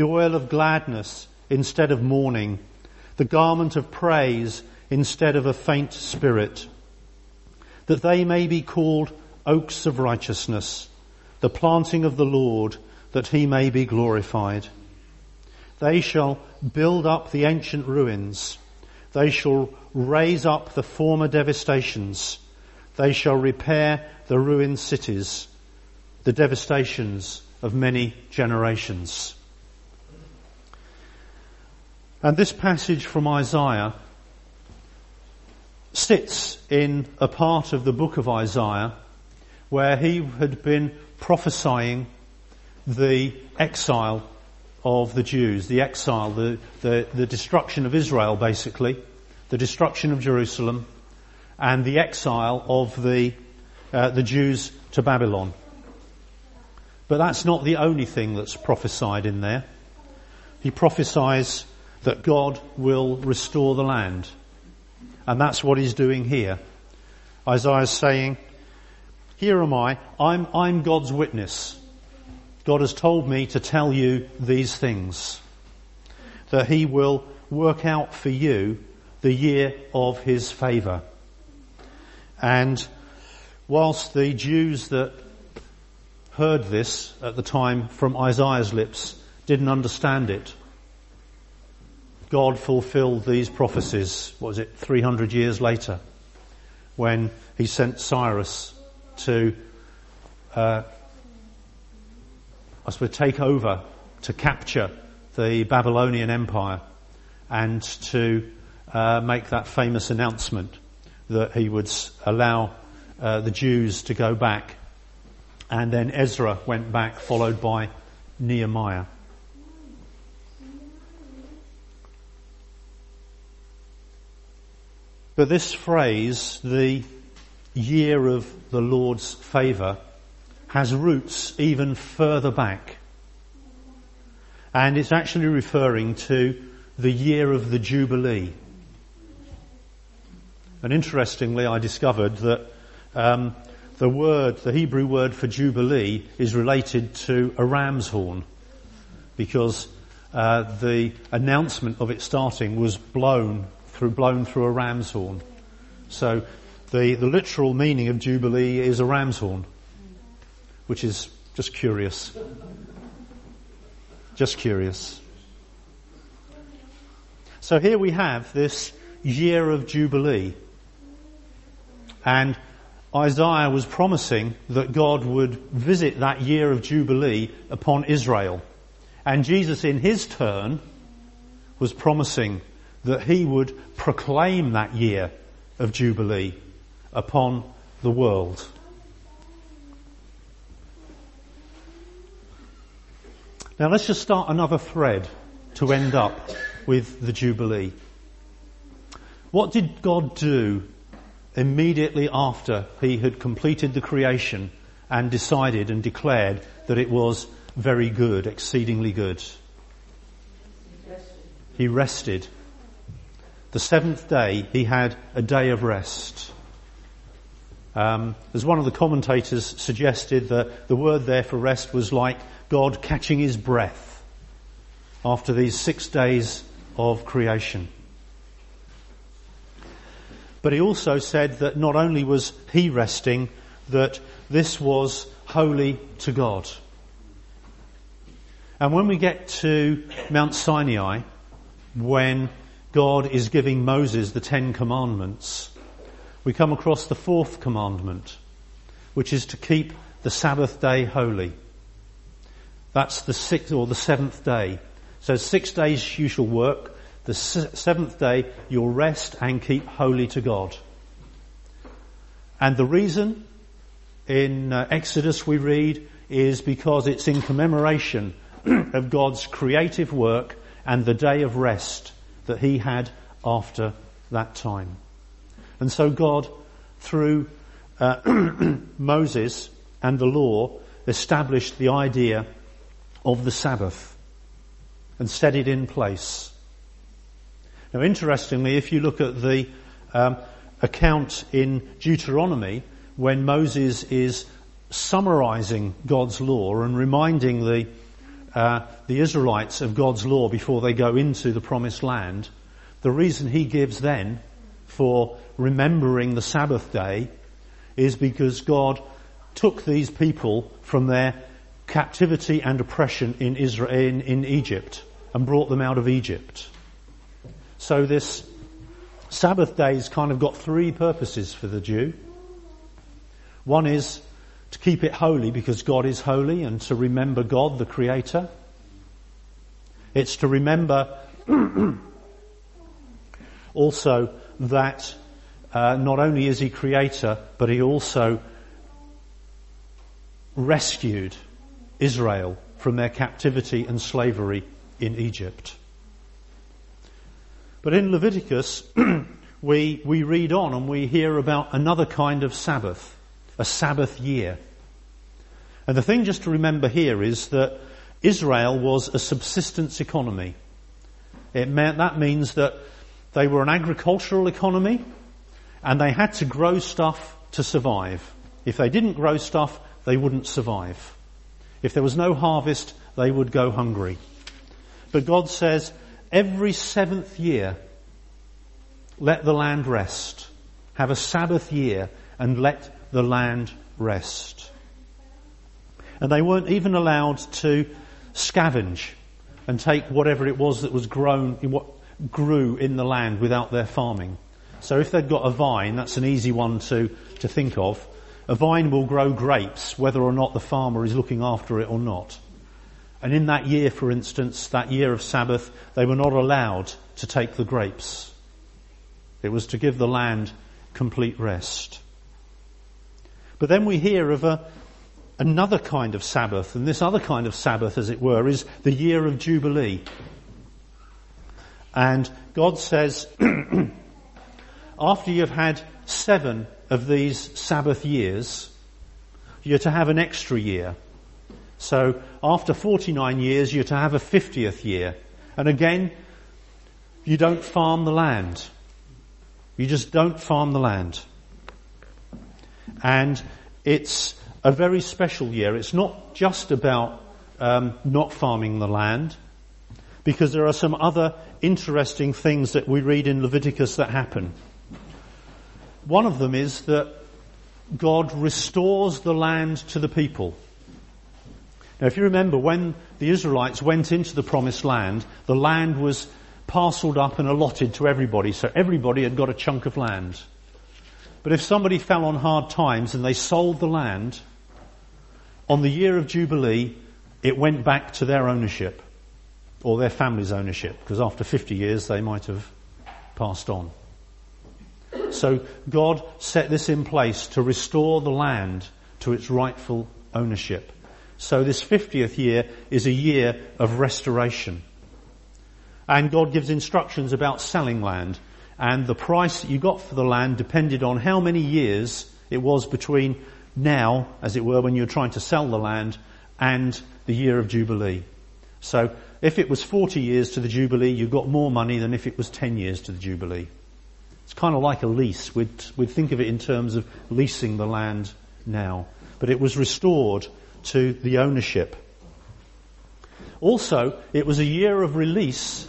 the oil of gladness instead of mourning, the garment of praise instead of a faint spirit, that they may be called oaks of righteousness, the planting of the Lord, that he may be glorified. They shall build up the ancient ruins. They shall raise up the former devastations. They shall repair the ruined cities, the devastations of many generations. And this passage from Isaiah sits in a part of the book of Isaiah where he had been prophesying the exile of the Jews, the exile, the, the, the destruction of Israel basically, the destruction of Jerusalem, and the exile of the, uh, the Jews to Babylon. But that's not the only thing that's prophesied in there. He prophesies that God will restore the land. And that's what he's doing here. Isaiah's saying, here am I, I'm, I'm God's witness. God has told me to tell you these things. That He will work out for you the year of His favour. And whilst the Jews that heard this at the time from Isaiah's lips didn't understand it, God fulfilled these prophecies, what was it, 300 years later, when He sent Cyrus to uh, I suppose, take over, to capture the Babylonian Empire and to uh, make that famous announcement that he would allow uh, the Jews to go back. And then Ezra went back, followed by Nehemiah. But this phrase, the year of the Lord's favour, has roots even further back. And it's actually referring to the year of the Jubilee. And interestingly, I discovered that um, the word, the Hebrew word for Jubilee, is related to a ram's horn, because uh, the announcement of it starting was blown through blown through a ram's horn. So the, the literal meaning of Jubilee is a ram's horn which is just curious. Just curious. So here we have this year of Jubilee. And Isaiah was promising that God would visit that year of Jubilee upon Israel. And Jesus in his turn was promising that he would proclaim that year of Jubilee upon the world. Now let's just start another thread to end up with the Jubilee. What did God do immediately after he had completed the creation and decided and declared that it was very good, exceedingly good? He rested. The seventh day, he had a day of rest. Um, as one of the commentators suggested, that the word there for rest was like God catching his breath after these six days of creation. But he also said that not only was he resting, that this was holy to God. And when we get to Mount Sinai, when God is giving Moses the Ten Commandments, we come across the fourth commandment, which is to keep the Sabbath day holy. That's the sixth or the seventh day. So six days you shall work. The seventh day you'll rest and keep holy to God. And the reason in uh, Exodus we read is because it's in commemoration of God's creative work and the day of rest that he had after that time. And so God, through uh, Moses and the law, established the idea of the Sabbath and set it in place. Now interestingly, if you look at the um, account in Deuteronomy, when Moses is summarizing God's law and reminding the uh, the Israelites of God's law before they go into the promised land, the reason he gives then for remembering the Sabbath day is because God took these people from their captivity and oppression in Israel, in, in Egypt and brought them out of Egypt. So this Sabbath day's kind of got three purposes for the Jew. One is to keep it holy because God is holy and to remember God, the Creator. It's to remember also that uh, not only is He Creator, but He also rescued Israel from their captivity and slavery in Egypt. But in Leviticus, we, we read on and we hear about another kind of Sabbath a Sabbath year. And the thing just to remember here is that Israel was a subsistence economy. It meant, that means that they were an agricultural economy and they had to grow stuff to survive. If they didn't grow stuff, they wouldn't survive. If there was no harvest, they would go hungry. But God says, every seventh year, let the land rest. Have a Sabbath year and let the land rest. And they weren't even allowed to scavenge and take whatever it was that was grown, in what grew in the land without their farming. So if they'd got a vine, that's an easy one to, to think of. A vine will grow grapes whether or not the farmer is looking after it or not. And in that year, for instance, that year of Sabbath, they were not allowed to take the grapes. It was to give the land complete rest. But then we hear of a, another kind of Sabbath, and this other kind of Sabbath, as it were, is the year of Jubilee. And God says, after you've had seven of these Sabbath years, you're to have an extra year. So after 49 years, you're to have a 50th year. And again, you don't farm the land. You just don't farm the land. And it's a very special year. It's not just about um, not farming the land, because there are some other interesting things that we read in Leviticus that happen. One of them is that God restores the land to the people. Now if you remember when the Israelites went into the promised land, the land was parceled up and allotted to everybody, so everybody had got a chunk of land. But if somebody fell on hard times and they sold the land, on the year of Jubilee, it went back to their ownership, or their family's ownership, because after 50 years they might have passed on. So God set this in place to restore the land to its rightful ownership. So this 50th year is a year of restoration. And God gives instructions about selling land and the price that you got for the land depended on how many years it was between now, as it were, when you were trying to sell the land and the year of Jubilee. So if it was 40 years to the Jubilee, you got more money than if it was 10 years to the Jubilee. It's kind of like a lease. We'd, we'd think of it in terms of leasing the land now. But it was restored to the ownership. Also, it was a year of release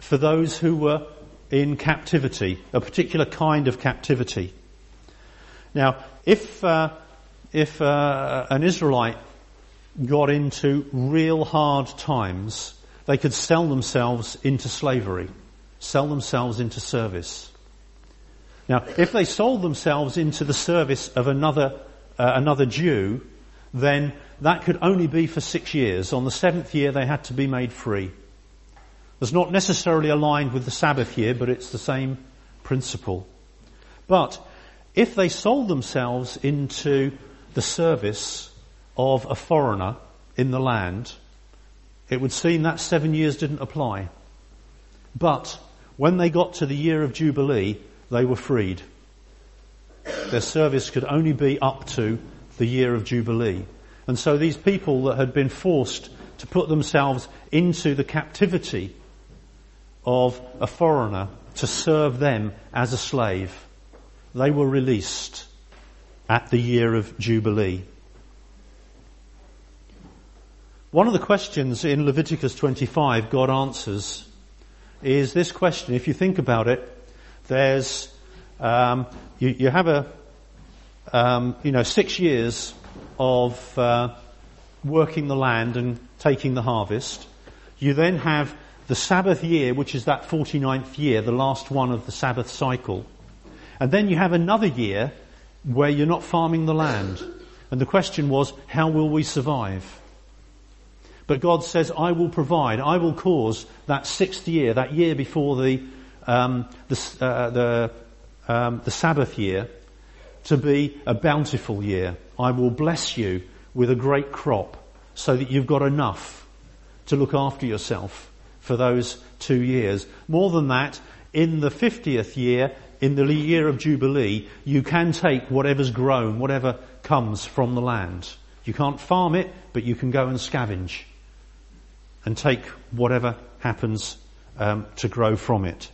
for those who were in captivity, a particular kind of captivity. Now, if uh, if uh, an Israelite got into real hard times, they could sell themselves into slavery, sell themselves into service. Now, if they sold themselves into the service of another uh, another Jew, then that could only be for six years. On the seventh year, they had to be made free. It's not necessarily aligned with the Sabbath year, but it's the same principle. But if they sold themselves into the service of a foreigner in the land, it would seem that seven years didn't apply. But when they got to the year of Jubilee, they were freed. Their service could only be up to the year of Jubilee. And so these people that had been forced to put themselves into the captivity of a foreigner to serve them as a slave, they were released at the year of Jubilee. One of the questions in Leviticus 25 God answers is this question. If you think about it, there's, um, you, you, have a, um, you know, six years of uh, working the land and taking the harvest. You then have the Sabbath year, which is that 49th year, the last one of the Sabbath cycle. And then you have another year where you're not farming the land. And the question was, how will we survive? But God says, I will provide, I will cause that sixth year, that year before the, um, the, uh, the, um, the Sabbath year, to be a bountiful year. I will bless you with a great crop so that you've got enough to look after yourself for those two years. More than that, in the 50th year, in the year of Jubilee, you can take whatever's grown, whatever comes from the land. You can't farm it, but you can go and scavenge and take whatever happens um, to grow from it.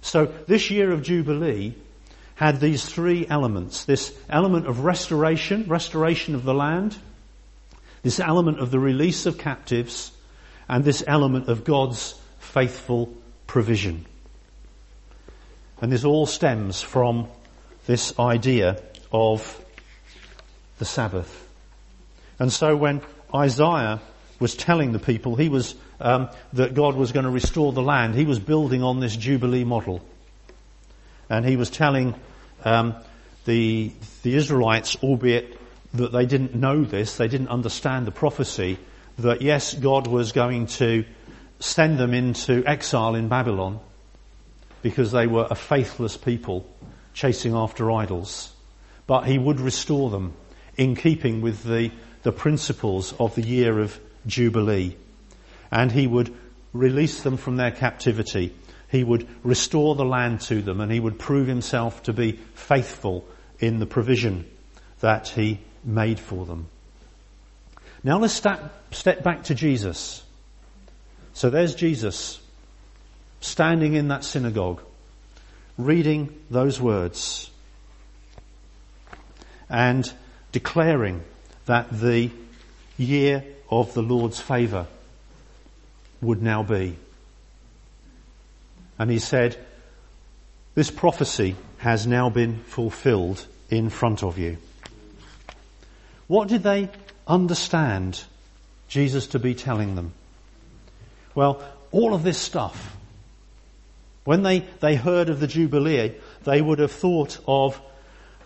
So this year of Jubilee had these three elements. This element of restoration, restoration of the land, this element of the release of captives, and this element of God's faithful provision. And this all stems from this idea of the Sabbath. And so when Isaiah was telling the people he was um, that God was going to restore the land. He was building on this Jubilee model, and he was telling um, the the Israelites, albeit that they didn't know this, they didn't understand the prophecy, that yes, God was going to send them into exile in Babylon because they were a faithless people chasing after idols, but He would restore them in keeping with the the principles of the year of Jubilee. And he would release them from their captivity. He would restore the land to them and he would prove himself to be faithful in the provision that he made for them. Now let's step, step back to Jesus. So there's Jesus standing in that synagogue, reading those words and declaring that the year of the Lord's favour would now be. And he said, this prophecy has now been fulfilled in front of you. What did they understand Jesus to be telling them? Well, all of this stuff, when they, they heard of the Jubilee, they would have thought of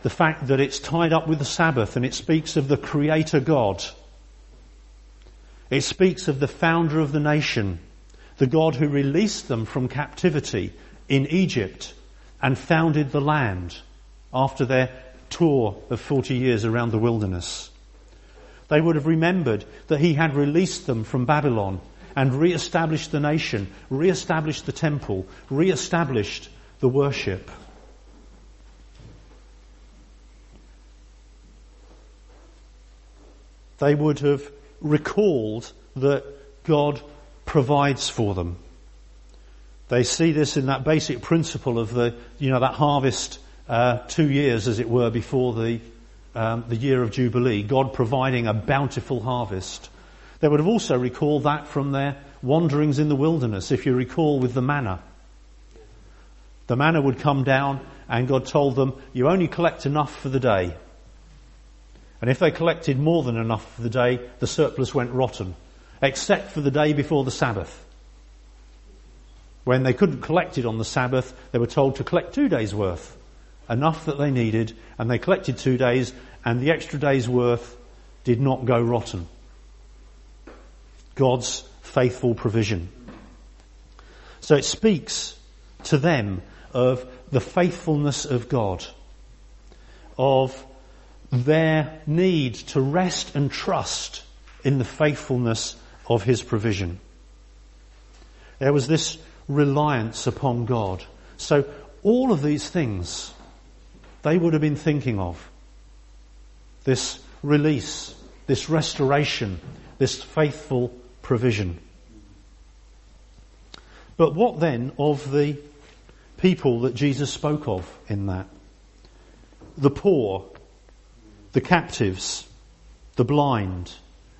the fact that it's tied up with the Sabbath and it speaks of the Creator God it speaks of the founder of the nation, the God who released them from captivity in Egypt and founded the land after their tour of 40 years around the wilderness. They would have remembered that he had released them from Babylon and re-established the nation, re-established the temple, re-established the worship. They would have recalled that God provides for them. They see this in that basic principle of the, you know, that harvest uh, two years, as it were, before the um, the year of Jubilee. God providing a bountiful harvest. They would have also recalled that from their wanderings in the wilderness. If you recall, with the manna, the manna would come down, and God told them, "You only collect enough for the day." And if they collected more than enough for the day, the surplus went rotten, except for the day before the Sabbath. When they couldn't collect it on the Sabbath, they were told to collect two days worth, enough that they needed, and they collected two days, and the extra day's worth did not go rotten. God's faithful provision. So it speaks to them of the faithfulness of God, of their need to rest and trust in the faithfulness of his provision. There was this reliance upon God. So all of these things they would have been thinking of. This release, this restoration, this faithful provision. But what then of the people that Jesus spoke of in that? The poor, the captives, the blind,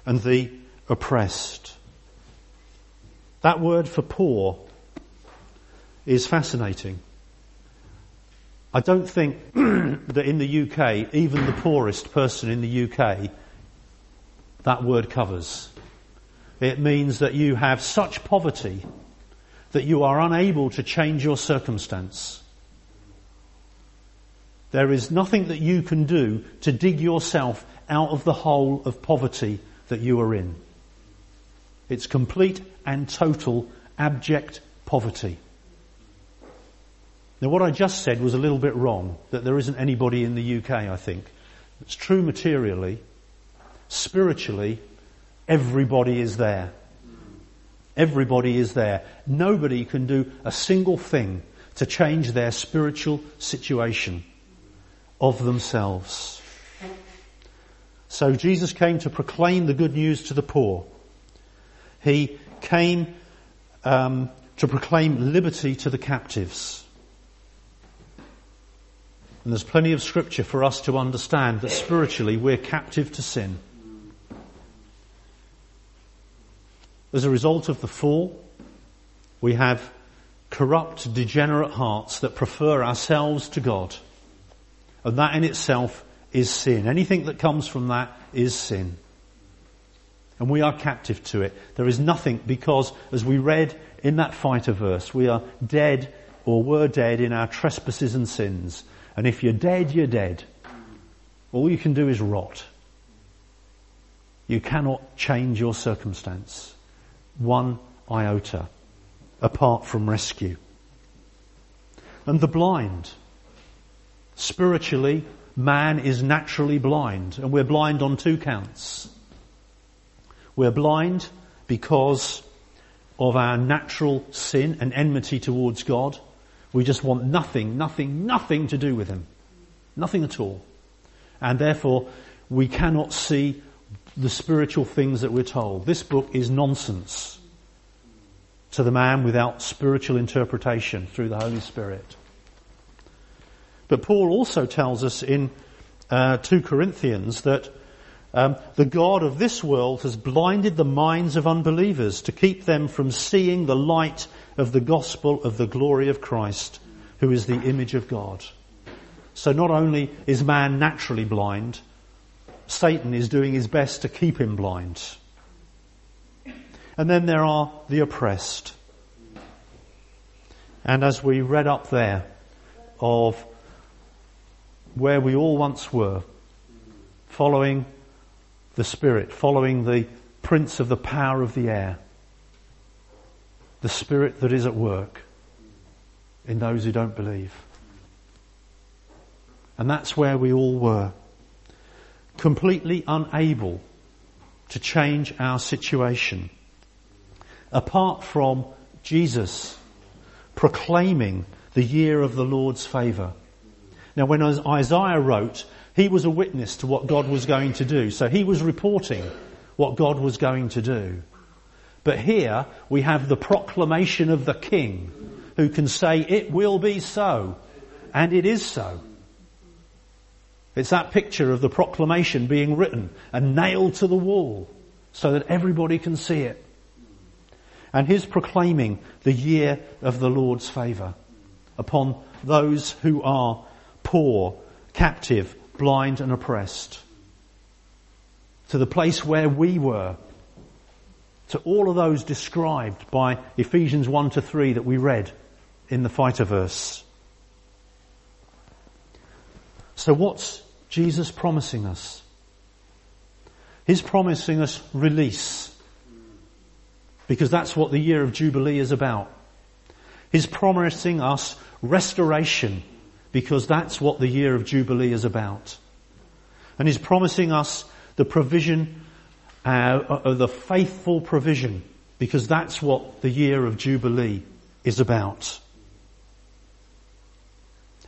and the oppressed. That word for poor is fascinating. I don't think that in the UK, even the poorest person in the UK, that word covers. It means that you have such poverty that you are unable to change your circumstance. There is nothing that you can do to dig yourself out of the hole of poverty that you are in. It's complete and total abject poverty. Now what I just said was a little bit wrong, that there isn't anybody in the UK, I think. It's true materially. Spiritually, everybody is there. Everybody is there. Nobody can do a single thing to change their spiritual situation of themselves. So Jesus came to proclaim the good news to the poor. He came um, to proclaim liberty to the captives. And there's plenty of scripture for us to understand that spiritually we're captive to sin. As a result of the fall, we have corrupt, degenerate hearts that prefer ourselves to God. And that in itself is sin. Anything that comes from that is sin. And we are captive to it. There is nothing because, as we read in that fighter verse, we are dead or were dead in our trespasses and sins. And if you're dead, you're dead. All you can do is rot. You cannot change your circumstance. One iota apart from rescue. And the blind. Spiritually, man is naturally blind and we're blind on two counts. We're blind because of our natural sin and enmity towards God. We just want nothing, nothing, nothing to do with him. Nothing at all. And therefore, we cannot see the spiritual things that we're told. This book is nonsense to the man without spiritual interpretation through the Holy Spirit. But Paul also tells us in uh, 2 Corinthians that um, the God of this world has blinded the minds of unbelievers to keep them from seeing the light of the gospel of the glory of Christ, who is the image of God. So not only is man naturally blind, Satan is doing his best to keep him blind. And then there are the oppressed. And as we read up there of where we all once were, following the Spirit, following the prince of the power of the air, the Spirit that is at work in those who don't believe. And that's where we all were. Completely unable to change our situation. Apart from Jesus proclaiming the year of the Lord's favour. Now when Isaiah wrote, he was a witness to what God was going to do. So he was reporting what God was going to do. But here we have the proclamation of the king who can say it will be so. And it is so. It's that picture of the proclamation being written and nailed to the wall so that everybody can see it. And his proclaiming the year of the Lord's favour upon those who are poor, captive, blind and oppressed. To the place where we were. To all of those described by Ephesians 1 to 3 that we read in the fighter verse. So what's Jesus promising us? He's promising us release. Because that's what the year of Jubilee is about. He's promising us restoration because that's what the year of Jubilee is about. And he's promising us the provision uh, the faithful provision, because that's what the year of Jubilee is about.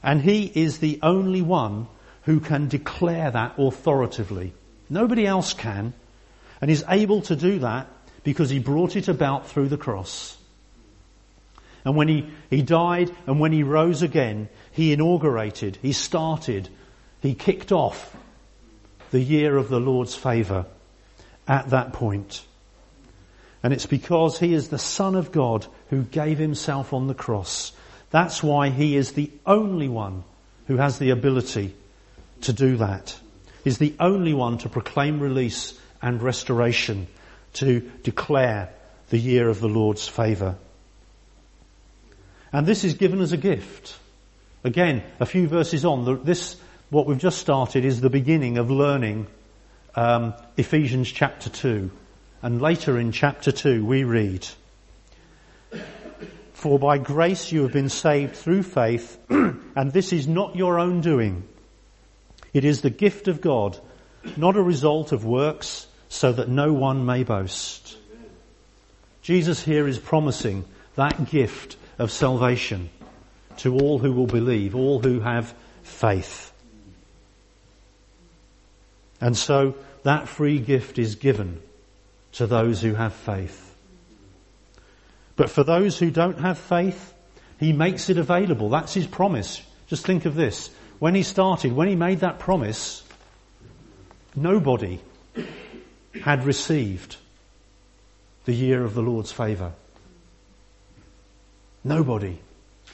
And he is the only one who can declare that authoritatively. Nobody else can. And he's able to do that because he brought it about through the cross. And when he, he died and when he rose again, he inaugurated, he started, he kicked off the year of the Lord's favour at that point. And it's because he is the Son of God who gave himself on the cross. That's why he is the only one who has the ability to do that. He's the only one to proclaim release and restoration, to declare the year of the Lord's favour. And this is given as a gift. Again, a few verses on, this, what we've just started is the beginning of learning um, Ephesians chapter 2. And later in chapter 2 we read, For by grace you have been saved through faith, and this is not your own doing. It is the gift of God, not a result of works, so that no one may boast. Jesus here is promising that gift of salvation to all who will believe, all who have faith. And so that free gift is given to those who have faith. But for those who don't have faith, he makes it available. That's his promise. Just think of this. When he started, when he made that promise, nobody had received the year of the Lord's favour. Nobody.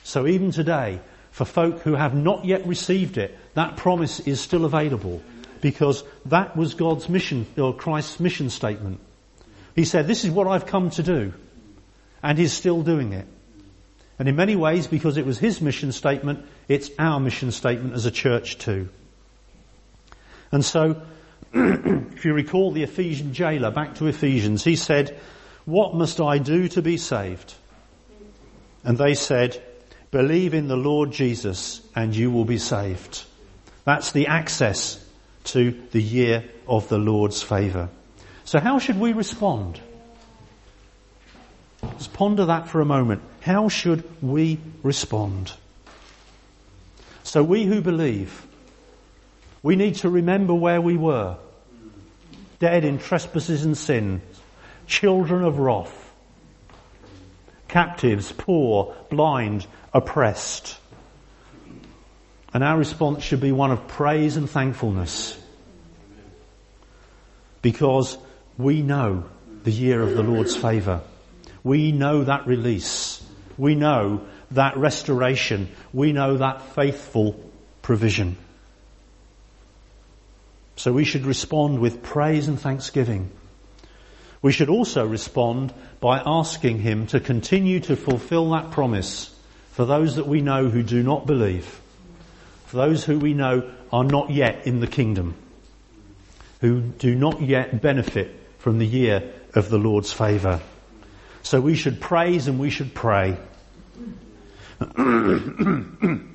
So even today, for folk who have not yet received it, that promise is still available because that was God's mission, or Christ's mission statement. He said, this is what I've come to do. And he's still doing it. And in many ways, because it was his mission statement, it's our mission statement as a church too. And so, if you recall the Ephesian jailer, back to Ephesians, he said, what must I do to be saved? And they said, believe in the Lord Jesus and you will be saved. That's the access to the year of the Lord's favour. So how should we respond? Let's ponder that for a moment. How should we respond? So we who believe, we need to remember where we were. Dead in trespasses and sins, children of wrath, captives, poor, blind, oppressed. And our response should be one of praise and thankfulness. Because we know the year of the Lord's favour. We know that release. We know that restoration. We know that faithful provision. So we should respond with praise and thanksgiving. We should also respond by asking Him to continue to fulfill that promise for those that we know who do not believe, for those who we know are not yet in the kingdom, who do not yet benefit from the year of the Lord's favour. So we should praise and we should pray. and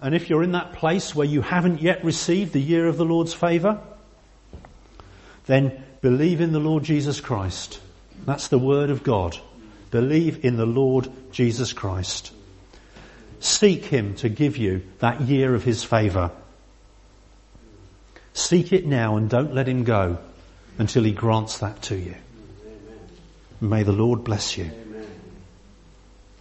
if you're in that place where you haven't yet received the year of the Lord's favour, then believe in the Lord Jesus Christ. That's the word of God. Believe in the Lord Jesus Christ. Seek Him to give you that year of His favour. Seek it now and don't let him go until he grants that to you. May the Lord bless you.